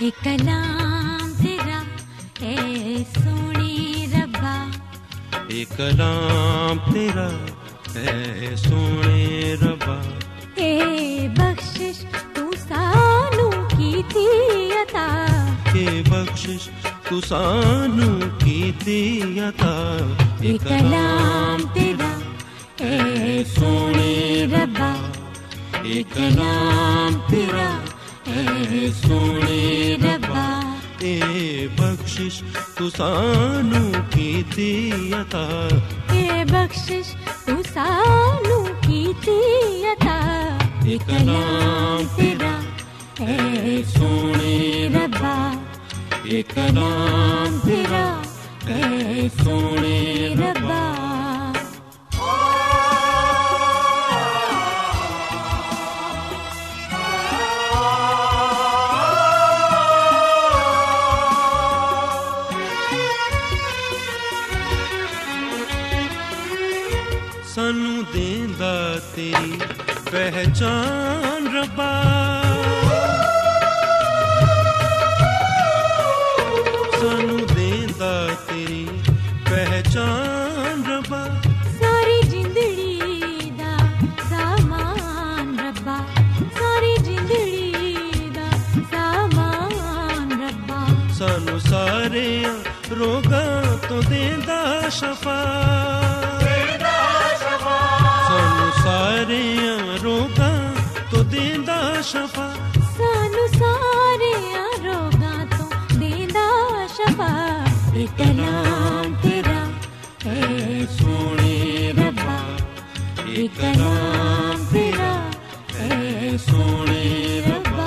کلام تیرا اے سونی ربا ایک کلام تیرا اے سونے ربا اے بخشش تو سانو کی تھی عطا اے بخشش تو سانو کی تھی عطا اے کلام تیرا اے سونے ربا اے کلام تیرا اے سونے ربا اے بخشش تو سانو کی تھی عطا اے بخشش تو سانو کی تھی عطا اے کلام تیرا اے سونے ربا۔ اے کلام تیرا اے سونے ربا۔ سانو دیندا تیری پہچان ربا سونے ربا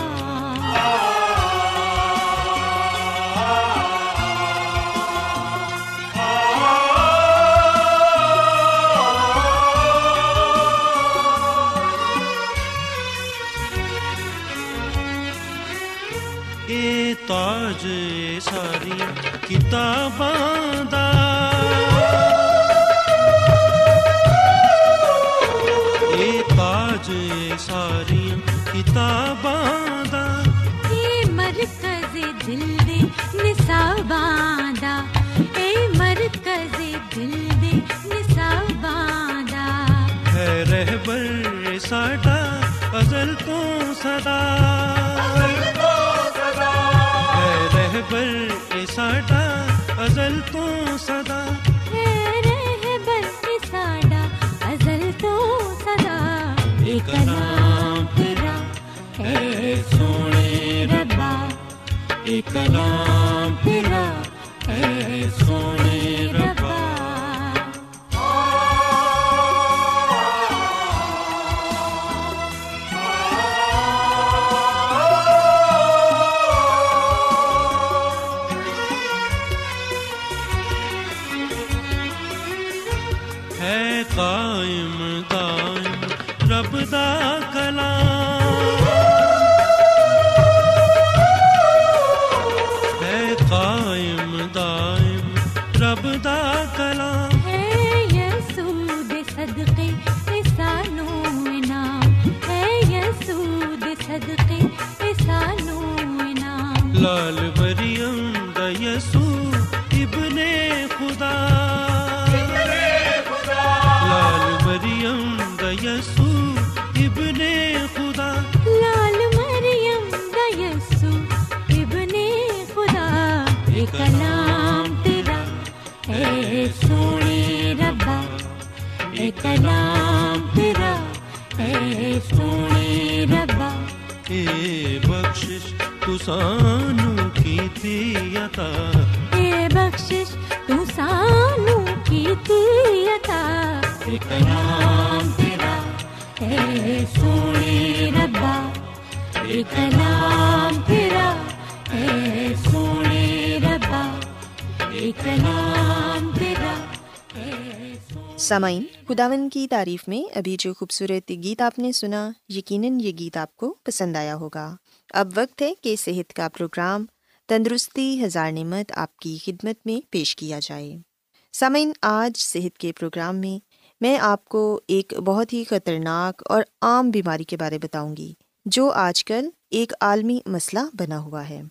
اے تاج ساری کتاباں پر ساٹا ازل تو مریم دا یسوع ابن خدا لال مریم دا یسوع ابن خدا لال مریم دا یسو ابن خدا اے کلام تیرا اے سونے ربا اے کلام تیرا اے سونے ربا اے بخشش تو سانو کیتی عطا اے بخشش تو سانو کیتی عطا اے کلام تیرا اے سونے ربا اے کلام تیرا اے سونے ربا اے کلام تیرا سامعین خداون کی تعریف میں ابھی جو خوبصورت گیت آپ نے سنا یقیناً یہ گیت آپ کو پسند آیا ہوگا اب وقت ہے کہ صحت کا پروگرام تندرستی ہزار نعمت آپ کی خدمت میں پیش کیا جائے۔ سامعین، آج صحت کے پروگرام میں میں آپ کو ایک بہت ہی خطرناک اور عام بیماری کے بارے بتاؤں گی، جو آج کل ایک عالمی مسئلہ بنا ہوا ہے۔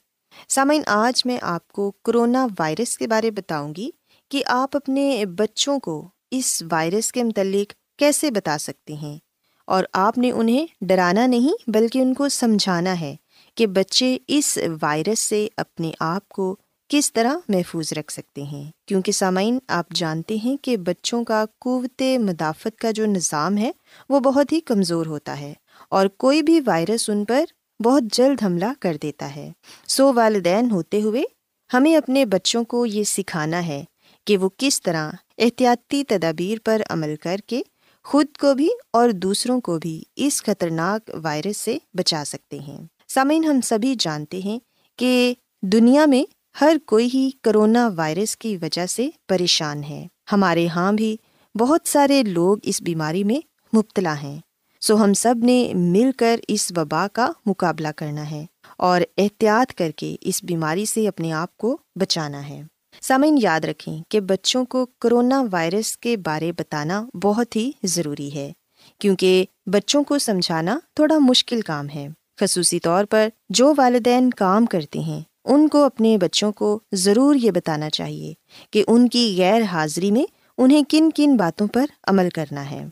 سامعین، آج میں آپ کو کرونا وائرس کے بارے بتاؤں گی کہ آپ اپنے بچوں کو اس وائرس کے متعلق کیسے بتا سکتے ہیں۔ اور آپ نے انہیں ڈرانا نہیں بلکہ ان کو سمجھانا ہے۔ کہ بچے اس وائرس سے اپنے آپ کو کس طرح محفوظ رکھ سکتے ہیں؟ کیونکہ سامعین، آپ جانتے ہیں کہ بچوں کا قوت مدافعت کا جو نظام ہے، وہ بہت ہی کمزور ہوتا ہے اور کوئی بھی وائرس ان پر بہت جلد حملہ کر دیتا ہے۔ سو والدین ہوتے ہوئے ہمیں اپنے بچوں کو یہ سکھانا ہے کہ وہ کس طرح احتیاطی تدابیر پر عمل کر کے خود کو بھی اور دوسروں کو بھی اس خطرناک وائرس سے بچا سکتے ہیں۔ سامعین، ہم سبھی جانتے ہیں کہ دنیا میں ہر کوئی ہی کرونا وائرس کی وجہ سے پریشان ہے۔ ہمارے ہاں بھی بہت سارے لوگ اس بیماری میں مبتلا ہیں۔ سو ہم سب نے مل کر اس وبا کا مقابلہ کرنا ہے اور احتیاط کر کے اس بیماری سے اپنے آپ کو بچانا ہے۔ سامعین، یاد رکھیں کہ بچوں کو کرونا وائرس کے بارے بتانا بہت ہی ضروری ہے، کیونکہ بچوں کو سمجھانا تھوڑا مشکل کام ہے۔ خصوصی طور پر جو والدین کام کرتے ہیں، ان کو اپنے بچوں کو ضرور یہ بتانا چاہیے کہ ان کی غیر حاضری میں انہیں کن کن باتوں پر عمل کرنا ہے۔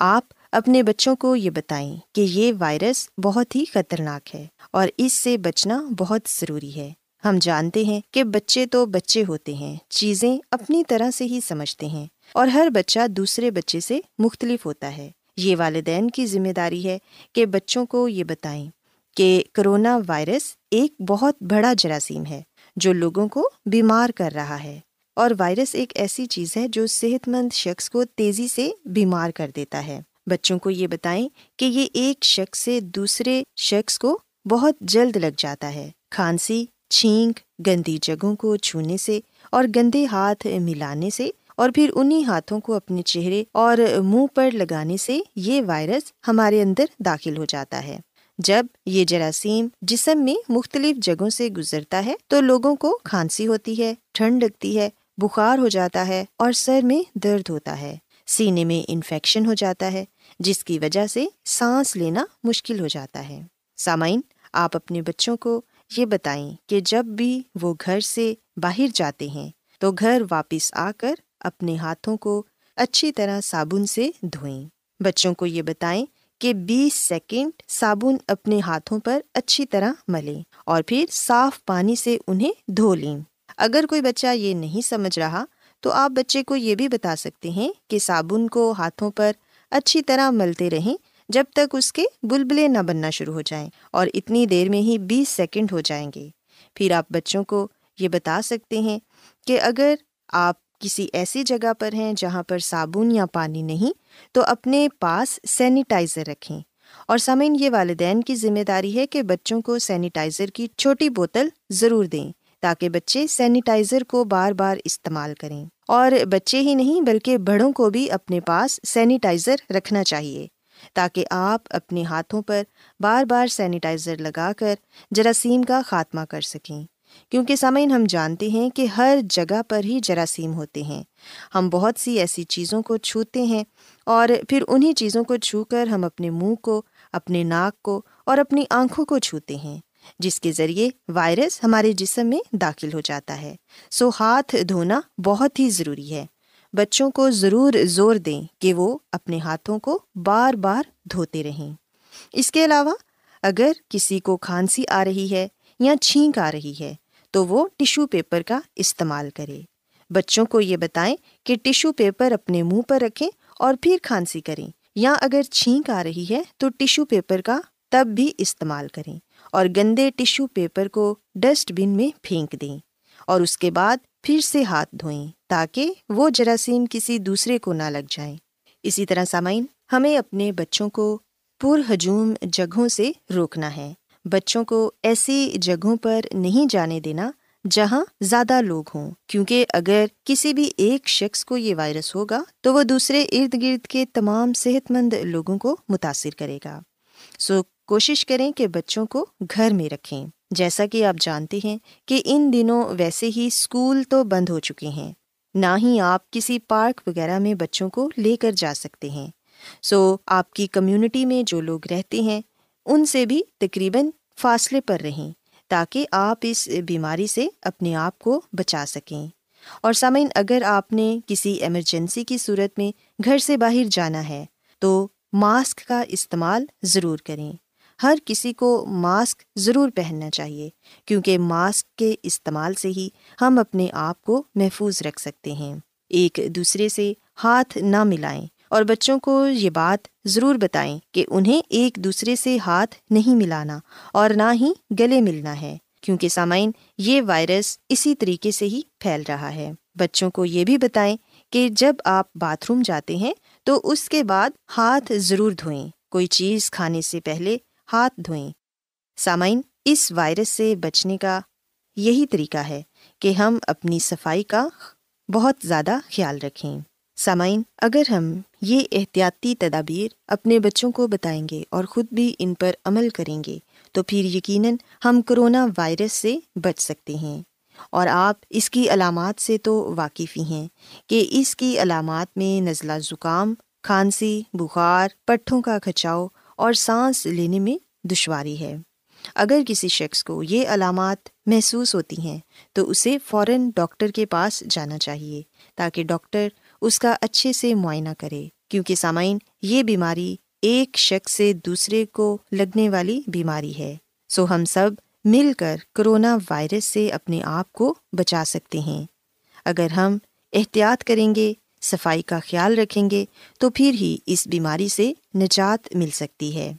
آپ اپنے بچوں کو یہ بتائیں کہ یہ وائرس بہت ہی خطرناک ہے اور اس سے بچنا بہت ضروری ہے۔ ہم جانتے ہیں کہ بچے تو بچے ہوتے ہیں، چیزیں اپنی طرح سے ہی سمجھتے ہیں اور ہر بچہ دوسرے بچے سے مختلف ہوتا ہے۔ یہ والدین کی ذمہ داری ہے کہ بچوں کو یہ بتائیں۔ کہ کرونا وائرس ایک بہت بڑا جراثیم ہے جو لوگوں کو بیمار کر رہا ہے اور وائرس ایک ایسی چیز ہے جو صحت مند شخص کو تیزی سے بیمار کر دیتا ہے۔ بچوں کو یہ بتائیں کہ یہ ایک شخص سے دوسرے شخص کو بہت جلد لگ جاتا ہے۔ کھانسی، چھینک، گندی جگہوں کو چھونے سے اور گندے ہاتھ ملانے سے اور پھر انہیں ہاتھوں کو اپنے چہرے اور منہ پر لگانے سے یہ وائرس ہمارے اندر داخل ہو جاتا ہے۔ جب یہ جراثیم جسم میں مختلف جگہوں سے گزرتا ہے تو لوگوں کو کھانسی ہوتی ہے، ٹھنڈ لگتی ہے، بخار ہو جاتا ہے اور سر میں درد ہوتا ہے۔ سینے میں انفیکشن ہو جاتا ہے، جس کی وجہ سے سانس لینا مشکل ہو جاتا ہے۔ سامعین، آپ اپنے بچوں کو یہ بتائیں کہ جب بھی وہ گھر سے باہر جاتے ہیں تو گھر واپس آ کر اپنے ہاتھوں کو اچھی طرح صابن سے دھوئیں۔ بچوں کو یہ بتائیں کہ بیس سیکنڈ صابن اپنے ہاتھوں پر اچھی طرح ملیں اور پھر صاف پانی سے انہیں دھو لیں۔ اگر کوئی بچہ یہ نہیں سمجھ رہا، تو آپ بچے کو یہ بھی بتا سکتے ہیں کہ صابن کو ہاتھوں پر اچھی طرح ملتے رہیں جب تک اس کے بلبلے نہ بننا شروع ہو جائیں اور اتنی دیر میں ہی بیس سیکنڈ ہو جائیں گے۔ پھر آپ بچوں کو یہ بتا سکتے ہیں کہ اگر آپ کسی ایسی جگہ پر ہیں جہاں پر صابن یا پانی نہیں، تو اپنے پاس سینیٹائزر رکھیں۔ اور سامعین، یہ والدین کی ذمہ داری ہے کہ بچوں کو سینیٹائزر کی چھوٹی بوتل ضرور دیں تاکہ بچے سینیٹائزر کو بار بار استعمال کریں۔ اور بچے ہی نہیں، بلکہ بڑوں کو بھی اپنے پاس سینیٹائزر رکھنا چاہیے تاکہ آپ اپنے ہاتھوں پر بار بار سینیٹائزر لگا کر جراثیم کا خاتمہ کر سکیں۔ کیونکہ سامعین، ہم جانتے ہیں کہ ہر جگہ پر ہی جراثیم ہوتے ہیں۔ ہم بہت سی ایسی چیزوں کو چھوتے ہیں اور پھر انہیں چیزوں کو چھو کر ہم اپنے منہ کو، اپنے ناک کو اور اپنی آنکھوں کو چھوتے ہیں، جس کے ذریعے وائرس ہمارے جسم میں داخل ہو جاتا ہے۔ سو ہاتھ دھونا بہت ہی ضروری ہے۔ بچوں کو ضرور زور دیں کہ وہ اپنے ہاتھوں کو بار بار دھوتے رہیں۔ اس کے علاوہ، اگر کسی کو کھانسی آ رہی ہے یا چھینک آ رہی ہے تو وہ ٹیشو پیپر کا استعمال کرے۔ بچوں کو یہ بتائیں کہ ٹیشو پیپر اپنے منہ پر رکھیں اور پھر کھانسی کریں، یا اگر چھینک آ رہی ہے تو ٹیشو پیپر کا تب بھی استعمال کریں اور گندے ٹیشو پیپر کو ڈسٹ بن میں پھینک دیں اور اس کے بعد پھر سے ہاتھ دھوئیں تاکہ وہ جراثیم کسی دوسرے کو نہ لگ جائیں۔ اسی طرح سامعین، ہمیں اپنے بچوں کو پر ہجوم جگہوں سے روکنا ہے۔ بچوں کو ایسی جگہوں پر نہیں جانے دینا جہاں زیادہ لوگ ہوں۔ کیونکہ اگر کسی بھی ایک شخص کو یہ وائرس ہوگا تو وہ دوسرے ارد گرد کے تمام صحت مند لوگوں کو متاثر کرے گا۔ سو کوشش کریں کہ بچوں کو گھر میں رکھیں۔ جیسا کہ آپ جانتے ہیں کہ ان دنوں ویسے ہی اسکول تو بند ہو چکے ہیں۔ نہ ہی آپ کسی پارک وغیرہ میں بچوں کو لے کر جا سکتے ہیں۔ سو آپ کی کمیونٹی میں جو لوگ رہتے ہیں ان سے بھی تقریباً فاصلے پر رہیں تاکہ آپ اس بیماری سے اپنے آپ کو بچا سکیں۔ اور سامعین، اگر آپ نے کسی ایمرجنسی کی صورت میں گھر سے باہر جانا ہے، تو ماسک کا استعمال ضرور کریں۔ ہر کسی کو ماسک ضرور پہننا چاہیے، کیونکہ ماسک کے استعمال سے ہی ہم اپنے آپ کو محفوظ رکھ سکتے ہیں۔ ایک دوسرے سے ہاتھ نہ ملائیں۔ اور بچوں کو یہ بات ضرور بتائیں کہ انہیں ایک دوسرے سے ہاتھ نہیں ملانا اور نہ ہی گلے ملنا ہے، کیونکہ سامعین یہ وائرس اسی طریقے سے ہی پھیل رہا ہے۔ بچوں کو یہ بھی بتائیں کہ جب آپ باتھ روم جاتے ہیں تو اس کے بعد ہاتھ ضرور دھوئیں، کوئی چیز کھانے سے پہلے ہاتھ دھوئیں۔ سامعین، اس وائرس سے بچنے کا یہی طریقہ ہے کہ ہم اپنی صفائی کا بہت زیادہ خیال رکھیں۔ سامعین، اگر ہم یہ احتیاطی تدابیر اپنے بچوں کو بتائیں گے اور خود بھی ان پر عمل کریں گے، تو پھر یقیناً ہم کرونا وائرس سے بچ سکتے ہیں۔ اور آپ اس کی علامات سے تو واقف ہی ہیں کہ اس کی علامات میں نزلہ زکام، کھانسی، بخار، پٹھوں کا کھچاؤ اور سانس لینے میں دشواری ہے۔ اگر کسی شخص کو یہ علامات محسوس ہوتی ہیں، تو اسے فوراً ڈاکٹر کے پاس جانا چاہیے تاکہ ڈاکٹر اس کا اچھے سے معائنہ کرے، کیونکہ سامعین، یہ بیماری ایک شخص سے دوسرے کو لگنے والی بیماری ہے۔ سو ہم سب مل کر کرونا وائرس سے اپنے آپ کو بچا سکتے ہیں۔ اگر ہم احتیاط کریں گے، صفائی کا خیال رکھیں گے، تو پھر ہی اس بیماری سے نجات مل سکتی ہے۔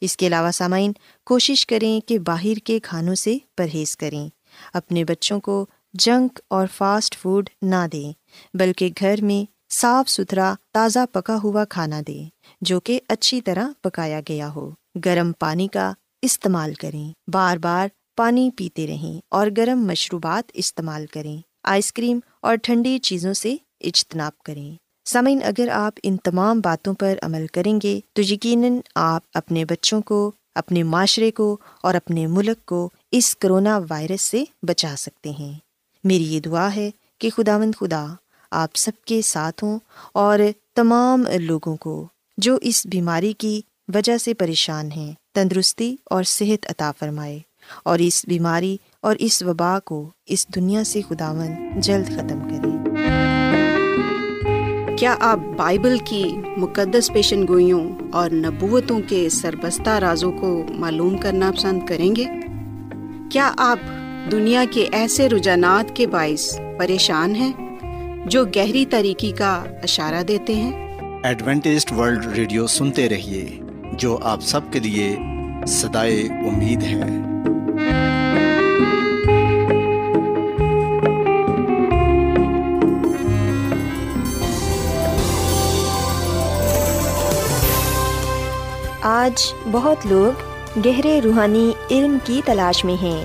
اس کے علاوہ سامعین، کوشش کریں کہ باہر کے کھانوں سے پرہیز کریں۔ اپنے بچوں کو جنک اور فاسٹ فوڈ نہ دیں، بلکہ گھر میں صاف ستھرا تازہ پکا ہوا کھانا دیں، جو کہ اچھی طرح پکایا گیا ہو۔ گرم پانی کا استعمال کریں۔ بار بار پانی پیتے رہیں اور گرم مشروبات استعمال کریں۔ آئس کریم اور ٹھنڈی چیزوں سے اجتناب کریں۔ سمعین اگر آپ ان تمام باتوں پر عمل کریں گے، تو یقیناً آپ اپنے بچوں کو، اپنے معاشرے کو اور اپنے ملک کو اس کرونا وائرس سے بچا سکتے ہیں۔ میری یہ دعا ہے کہ خدا مند خدا آپ سب کے ساتھ ہوں اور تمام لوگوں کو جو اس بیماری کی وجہ سے پریشان ہیں، تندرستی اور صحت عطا فرمائے اور اس بیماری اور اس وبا کو اس دنیا سے خداون جلد ختم کرے۔ کیا آپ بائبل کی مقدس پیشن گوئیوں اور نبوتوں کے سربستہ رازوں کو معلوم کرنا پسند کریں گے؟ کیا آپ دنیا کے ایسے رجحانات کے باعث پریشان ہیں جو گہری طریقے کا اشارہ دیتے ہیں۔ ایڈوینٹسڈ ورلڈ ریڈیو سنتے رہیے جو آپ سب کے لیے صدائے امید ہے۔ آج بہت لوگ گہرے روحانی علم کی تلاش میں ہیں۔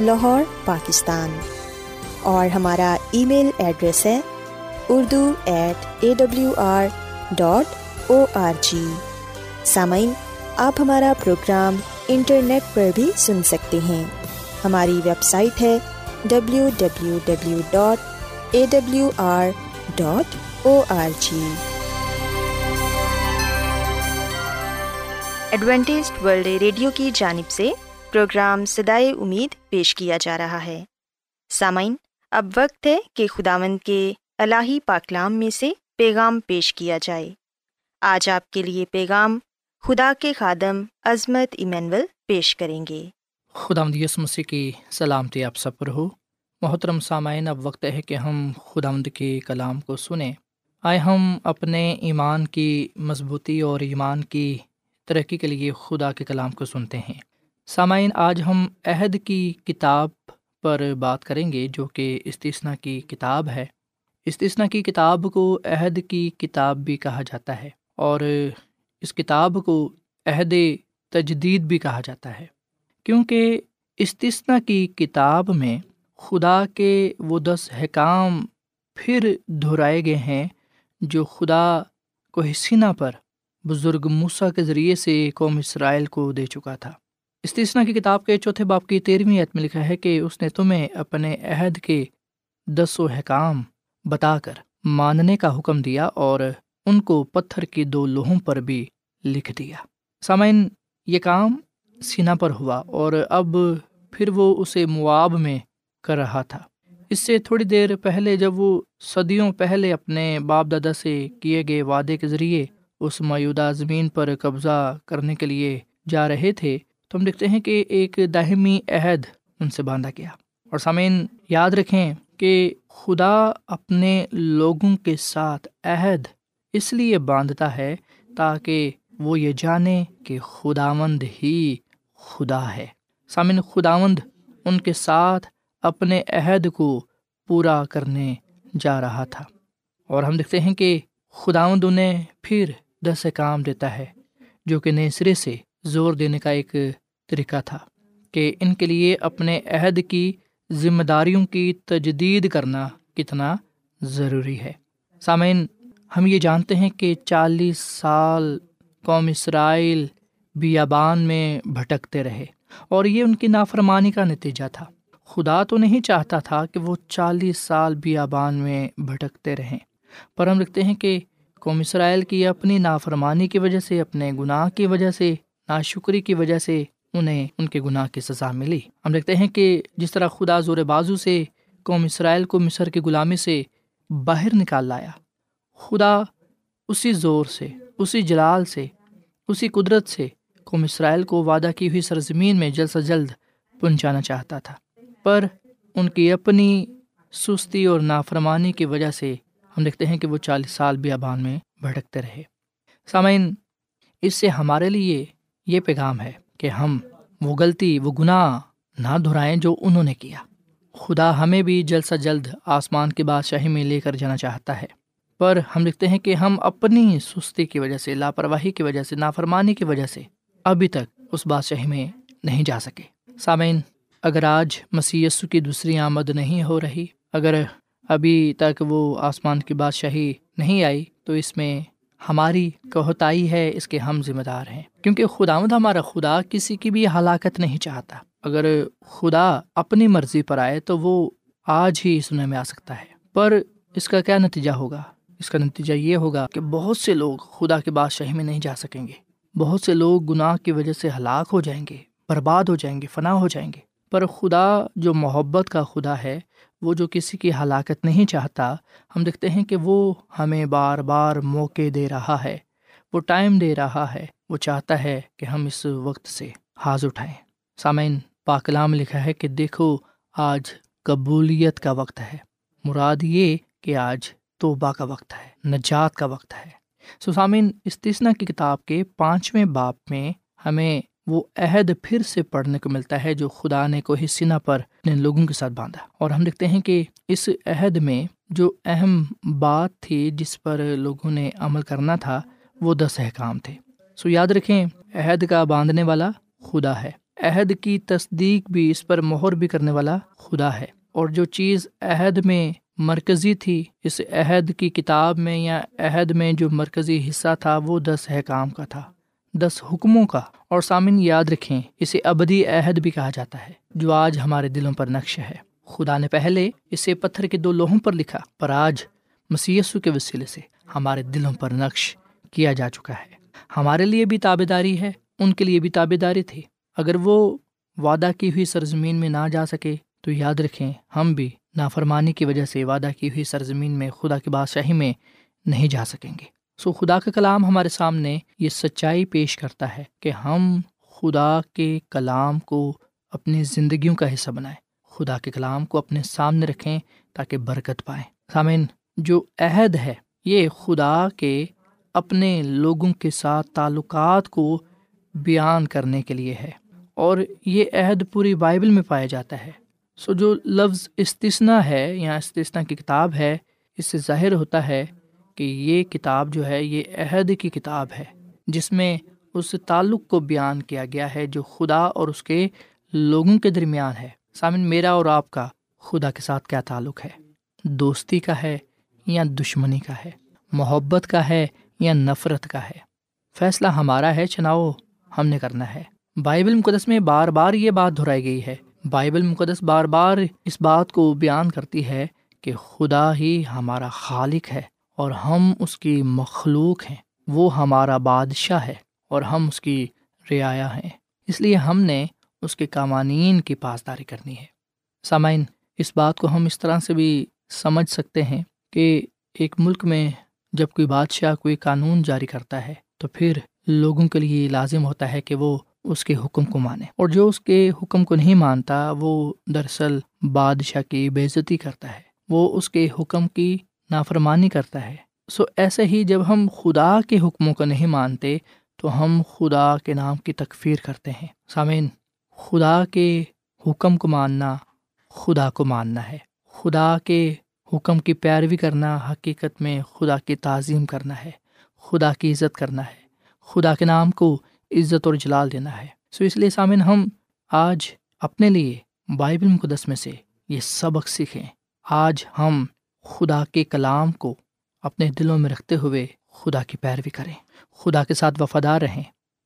لاہور، پاکستان۔ اور ہمارا ای میل ایڈریس ہے Urdu at A W R dot O R G. سامعین، آپ ہمارا پروگرام انٹرنیٹ پر بھی سن سکتے ہیں۔ ہماری ویب سائٹ ہے W W W dot A W R dot O R G advanced world radio کی جانب سے پروگرام سدائے امید پیش کیا جا رہا ہے۔ سامعین، اب وقت ہے کہ خداوند کے الہی پاکلام میں سے پیغام پیش کیا جائے۔ آج آپ کے لیے پیغام خدا کے خادم عظمت ایمینول پیش کریں گے۔ خدا مدیس مسیح کی سلامتی آپ سب پر ہو۔ محترم سامعین، اب وقت ہے کہ ہم خدا مد کے کلام کو سنیں۔ آئے ہم اپنے ایمان کی مضبوطی اور ایمان کی ترقی کے لیے خدا کے کلام کو سنتے ہیں۔ سامعین، آج ہم عہد کی کتاب پر بات کریں گے جو کہ استثنا کی کتاب ہے۔ استثنا کی کتاب کو عہد کی کتاب بھی کہا جاتا ہے اور اس کتاب کو عہد تجدید بھی کہا جاتا ہے۔ کیونکہ استثنا کی کتاب میں خدا کے وہ دس حکام پھر دہرائے گئے ہیں جو خدا کو حسینہ پر، بزرگ موسیٰ کے ذریعے سے قوم اسرائیل کو دے چکا تھا۔ استثنا کی کتاب کے چوتھے باپ کی تیرہویں عت میں لکھا ہے کہ اس نے تمہیں اپنے عہد کے دس و حکام بتا کر ماننے کا حکم دیا اور ان کو پتھر کی دو لوہوں پر بھی لکھ دیا۔ سامعین، یہ کام سینا پر ہوا اور اب پھر وہ اسے مواب میں کر رہا تھا۔ اس سے تھوڑی دیر پہلے جب وہ صدیوں پہلے اپنے باپ دادا سے کیے گئے وعدے کے ذریعے اس میودہ زمین پر قبضہ کرنے کے لیے جا رہے تھے تو ہم دیکھتے ہیں کہ ایک داہمی عہد ان سے باندھا گیا۔ اور سامعین، یاد رکھیں کہ خدا اپنے لوگوں کے ساتھ عہد اس لیے باندھتا ہے تاکہ وہ یہ جانے کہ خداوند ہی خدا ہے۔ سامن خداوند ان کے ساتھ اپنے عہد کو پورا کرنے جا رہا تھا۔ اور ہم دیکھتے ہیں کہ خداوند انہیں پھر دس کام دیتا ہے، جو کہ نئے سرے سے زور دینے کا ایک طریقہ تھا کہ ان کے لیے اپنے عہد کی ذمہ داریوں کی تجدید کرنا کتنا ضروری ہے۔ سامعین، ہم یہ جانتے ہیں کہ چالیس سال قوم اسرائیل بیابان میں بھٹکتے رہے اور یہ ان کی نافرمانی کا نتیجہ تھا۔ خدا تو نہیں چاہتا تھا کہ وہ چالیس سال بیابان میں بھٹکتے رہیں، پر ہم لکھتے ہیں کہ قوم اسرائیل کی اپنی نافرمانی کی وجہ سے، اپنے گناہ کی وجہ سے، ناشکری کی وجہ سے انہیں ان کے گناہ کی سزا ملی۔ ہم دیکھتے ہیں کہ جس طرح خدا زور بازو سے قوم اسرائیل کو مصر کی غلامی سے باہر نکال لایا، خدا اسی زور سے، اسی جلال سے، اسی قدرت سے قوم اسرائیل کو وعدہ کی ہوئی سرزمین میں جلد سے جلد پہنچانا چاہتا تھا۔ پر ان کی اپنی سستی اور نافرمانی کی وجہ سے ہم دیکھتے ہیں کہ وہ چالیس سال بیابان میں بھٹکتے رہے۔ سامعین، اس سے ہمارے لیے یہ پیغام ہے۔ کہ ہم وہ غلطی، وہ گناہ نہ دہرائیں جو انہوں نے کیا۔ خدا ہمیں بھی جلد سے جلد آسمان کی بادشاہی میں لے کر جانا چاہتا ہے۔ پر ہم دیکھتے ہیں کہ ہم اپنی سستی کی وجہ سے، لاپرواہی کی وجہ سے، نافرمانی کی وجہ سے ابھی تک اس بادشاہی میں نہیں جا سکے۔ سامعین، اگر آج مسی کی دوسری آمد نہیں ہو رہی، اگر ابھی تک وہ آسمان کی بادشاہی نہیں آئی، تو اس میں ہماری کوہتائی ہے، اس کے ہم ذمہ دار ہیں۔ کیونکہ خدا مد ہمارا خدا کسی کی بھی ہلاکت نہیں چاہتا۔ اگر خدا اپنی مرضی پر آئے تو وہ آج ہی سننے میں آ سکتا ہے۔ پر اس کا کیا نتیجہ ہوگا؟ اس کا نتیجہ یہ ہوگا کہ بہت سے لوگ خدا کے بادشاہی میں نہیں جا سکیں گے۔ بہت سے لوگ گناہ کی وجہ سے ہلاک ہو جائیں گے، برباد ہو جائیں گے، فنا ہو جائیں گے۔ پر خدا جو محبت کا خدا ہے وہ جو کسی کی ہلاکت نہیں چاہتا، ہم دیکھتے ہیں کہ وہ ہمیں بار بار موقع دے رہا ہے، وہ ٹائم دے رہا ہے، وہ چاہتا ہے کہ ہم اس وقت سے حاض اٹھائیں۔ سامعین پاکلام لکھا ہے کہ دیکھو، آج قبولیت کا وقت ہے۔ مراد یہ کہ آج توبہ کا وقت ہے، نجات کا وقت ہے۔ سسامین استثنا کی کتاب کے پانچویں باپ میں ہمیں وہ عہد پھر سے پڑھنے کو ملتا ہے جو خدا نے کو حسینہ پر اپنے لوگوں کے ساتھ باندھا۔ اور ہم دیکھتے ہیں کہ اس عہد میں جو اہم بات تھی جس پر لوگوں نے عمل کرنا تھا، وہ دس احکام تھے۔ سو یاد رکھیں، عہد کا باندھنے والا خدا ہے۔ عہد کی تصدیق بھی اس پر مہر بھی کرنے والا خدا ہے۔ اور جو چیز عہد میں مرکزی تھی، اس عہد کی کتاب میں یا عہد میں جو مرکزی حصہ تھا، وہ دس احکام کا تھا۔ دس حکموں کا اور سامن یاد رکھیں، اسے ابدی عہد بھی کہا جاتا ہے، جو آج ہمارے دلوں پر نقش ہے۔ خدا نے پہلے اسے پتھر کے دو لوہوں پر لکھا، پر آج مسیسو کے وسیلے سے ہمارے دلوں پر نقش کیا جا چکا ہے۔ ہمارے لیے بھی تابے داری ہے، ان کے لیے بھی تابے داری تھی اگر وہ وعدہ کی ہوئی سرزمین میں نہ جا سکے، تو یاد رکھیں، ہم بھی نافرمانی کی وجہ سے وعدہ کی ہوئی سرزمین میں خدا کی بادشاہی میں نہیں جا سکیں گے۔ سو خدا کا کلام ہمارے سامنے یہ سچائی پیش کرتا ہے کہ ہم خدا کے کلام کو اپنی زندگیوں کا حصہ بنائیں، خدا کے کلام کو اپنے سامنے رکھیں تاکہ برکت پائیں۔ سامعین، جو عہد ہے، یہ خدا کے اپنے لوگوں کے ساتھ تعلقات کو بیان کرنے کے لیے ہے اور یہ عہد پوری بائبل میں پایا جاتا ہے۔ سو جو لفظ استثنا ہے یا استثنا کی کتاب ہے، اس سے ظاہر ہوتا ہے کہ یہ کتاب جو ہے، یہ عہد کی کتاب ہے، جس میں اس تعلق کو بیان کیا گیا ہے جو خدا اور اس کے لوگوں کے درمیان ہے۔ سامن، میرا اور آپ کا خدا کے ساتھ کیا تعلق ہے؟ دوستی کا ہے یا دشمنی کا ہے؟ محبت کا ہے یا نفرت کا ہے؟ فیصلہ ہمارا ہے، چناؤ ہم نے کرنا ہے۔ بائبل مقدس میں بار بار یہ بات دہرائی گئی ہے۔ بائبل مقدس بار بار اس بات کو بیان کرتی ہے کہ خدا ہی ہمارا خالق ہے۔ اور ہم اس کی مخلوق ہیں۔ وہ ہمارا بادشاہ ہے اور ہم اس کی رعایا ہیں۔ اس لیے ہم نے اس کے قوانین کی پاسداری کرنی ہے۔ سامعین، اس بات کو ہم اس طرح سے بھی سمجھ سکتے ہیں کہ ایک ملک میں جب کوئی بادشاہ کوئی قانون جاری کرتا ہے تو پھر لوگوں کے لیے لازم ہوتا ہے کہ وہ اس کے حکم کو مانے۔ اور جو اس کے حکم کو نہیں مانتا، وہ دراصل بادشاہ کی بےزتی کرتا ہے۔ وہ اس کے حکم کی نافرمانی کرتا ہے۔ سو ایسے ہی جب ہم خدا کے حکموں کو نہیں مانتے، تو ہم خدا کے نام کی تکفیر کرتے ہیں۔ سامعین، خدا کے حکم کو ماننا خدا کو ماننا ہے۔ خدا کے حکم کی پیروی کرنا حقیقت میں خدا کی تعظیم کرنا ہے۔ خدا کی عزت کرنا ہے۔ خدا کے نام کو عزت اور جلال دینا ہے۔ سو اس لیے سامن ہم آج اپنے لیے بائبل مقدس میں سے یہ سبق سیکھیں۔ آج ہم خدا کے کلام کو اپنے دلوں میں رکھتے ہوئے خدا کی پیروی کریں، خدا کے ساتھ وفادار رہیں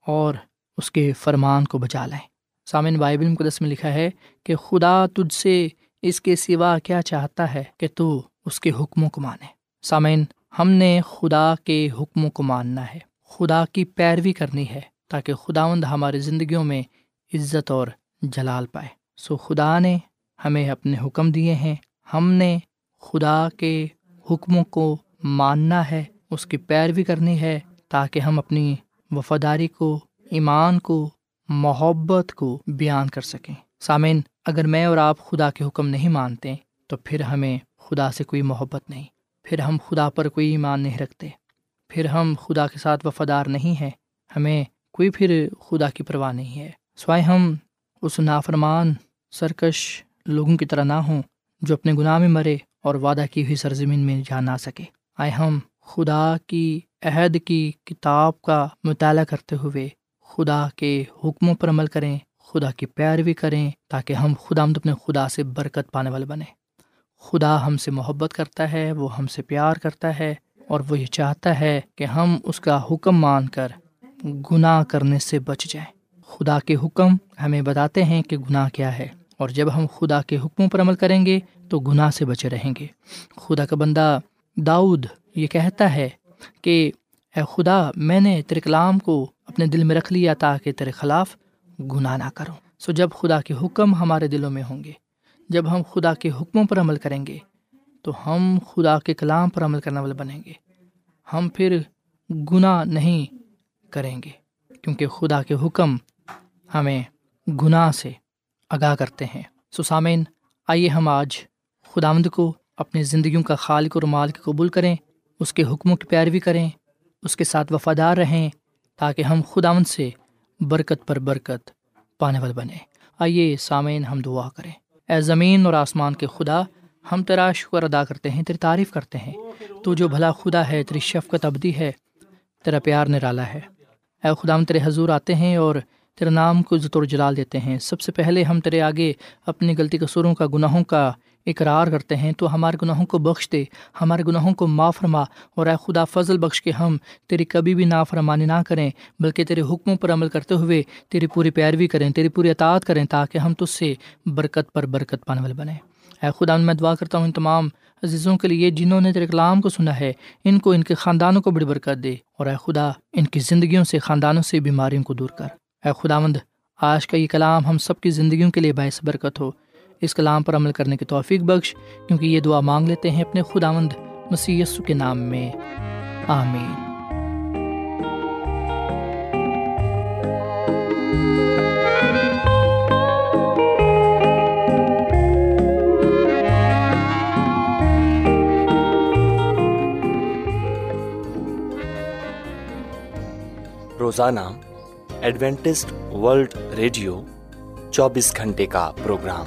اور اس کے فرمان کو بچا لیں۔ سامن بائبل مقدس میں لکھا ہے کہ خدا تجھ سے اس کے سوا کیا چاہتا ہے کہ تو اس کے حکموں کو مانے۔ سامعین، ہم نے خدا کے حکموں کو ماننا ہے، خدا کی پیروی کرنی ہے تاکہ خداوند ہماری زندگیوں میں عزت اور جلال پائے۔ سو خدا نے ہمیں اپنے حکم دیے ہیں، ہم نے خدا کے حکموں کو ماننا ہے، اس کی پیروی کرنی ہے تاکہ ہم اپنی وفاداری کو، ایمان کو، محبت کو بیان کر سکیں۔ سامعین، اگر میں اور آپ خدا کے حکم نہیں مانتے، تو پھر ہمیں خدا سے کوئی محبت نہیں۔ پھر ہم خدا پر کوئی ایمان نہیں رکھتے۔ پھر ہم خدا کے ساتھ وفادار نہیں ہیں۔ ہمیں کوئی پھر خدا کی پرواہ نہیں ہے۔ سوائے ہم اس نافرمان، سرکش لوگوں کی طرح نہ ہوں جو اپنے گناہ میں مرے اور وعدہ کی ہوئی سرزمین میں جا نہ سکے۔ آئے ہم خدا کی عہد کی کتاب کا مطالعہ کرتے ہوئے خدا کے حکموں پر عمل کریں، خدا کی پیروی کریں تاکہ ہم خدا آمد اپنے خدا سے برکت پانے والے بنیں۔ خدا ہم سے محبت کرتا ہے، وہ ہم سے پیار کرتا ہے اور وہ یہ چاہتا ہے کہ ہم اس کا حکم مان کر گناہ کرنے سے بچ جائیں۔ خدا کے حکم ہمیں بتاتے ہیں کہ گناہ کیا ہے اور جب ہم خدا کے حکموں پر عمل کریں گے تو گناہ سے بچے رہیں گے۔ خدا کا بندہ داؤد یہ کہتا ہے کہ، اے خدا، میں نے تیرے کلام کو اپنے دل میں رکھ لیا تاکہ تیرے خلاف گناہ نہ کروں۔ سو جب خدا کے حکم ہمارے دلوں میں ہوں گے، جب ہم خدا کے حکموں پر عمل کریں گے، تو ہم خدا کے کلام پر عمل کرنے والے بنیں گے۔ ہم پھر گناہ نہیں کریں گے، کیونکہ خدا کے حکم ہمیں گناہ سے آگاہ کرتے ہیں۔ سسامین آئیے ہم آج خداوند کو، اپنی زندگیوں کا خالق اور مالک قبول کریں، اس کے حکموں کی پیروی کریں، اس کے ساتھ وفادار رہیں، تاکہ ہم خداوند سے برکت پر برکت پانے والے بنے آئیے سامعین ہم دعا کریں۔ اے زمین اور آسمان کے خدا، ہم تیرا شکر ادا کرتے ہیں، تیری تعریف کرتے ہیں۔ تو جو بھلا خدا ہے، تیری شفقت ابدی ہے، تیرا پیار نرالا ہے۔ اے خدا ہم تیرے حضور آتے ہیں اور تیرے نام کو عزت جلال دیتے ہیں۔ سب سے پہلے ہم تیرے آگے اپنی غلطی قصوروں کا، گناہوں کا اقرار کرتے ہیں، تو ہمارے گناہوں کو بخش دے، ہمارے گناہوں کو معاف فرما۔ اور اے خدا، فضل بخش کے ہم تیری کبھی بھی نافرمانی نہ کریں، بلکہ تیرے حکموں پر عمل کرتے ہوئے تیری پوری پیروی کریں، تیری پوری اطاعت کریں، تاکہ ہم تجھ سے برکت پر برکت پانے والے بنیں۔ اے خدا، میں دعا کرتا ہوں ان تمام عزیزوں کے لیے، جنہوں نے تیرے کلام کو سنا ہے، ان کو، ان کے خاندانوں کو بڑی برکت دے۔ اور اے خدا، ان کی زندگیوں سے، خاندانوں سے بیماریوں کو دور کر۔ اے خداوند، آج کا یہ کلام ہم سب کی زندگیوں کے لیے باعث برکت ہو۔ اس کلام پر عمل کرنے کی توفیق بخش، کیونکہ یہ دعا مانگ لیتے ہیں اپنے خدا مند مسی کے نام میں۔ آمین۔ روزانہ ایڈوینٹسٹ ورلڈ ریڈیو چوبیس گھنٹے کا پروگرام۔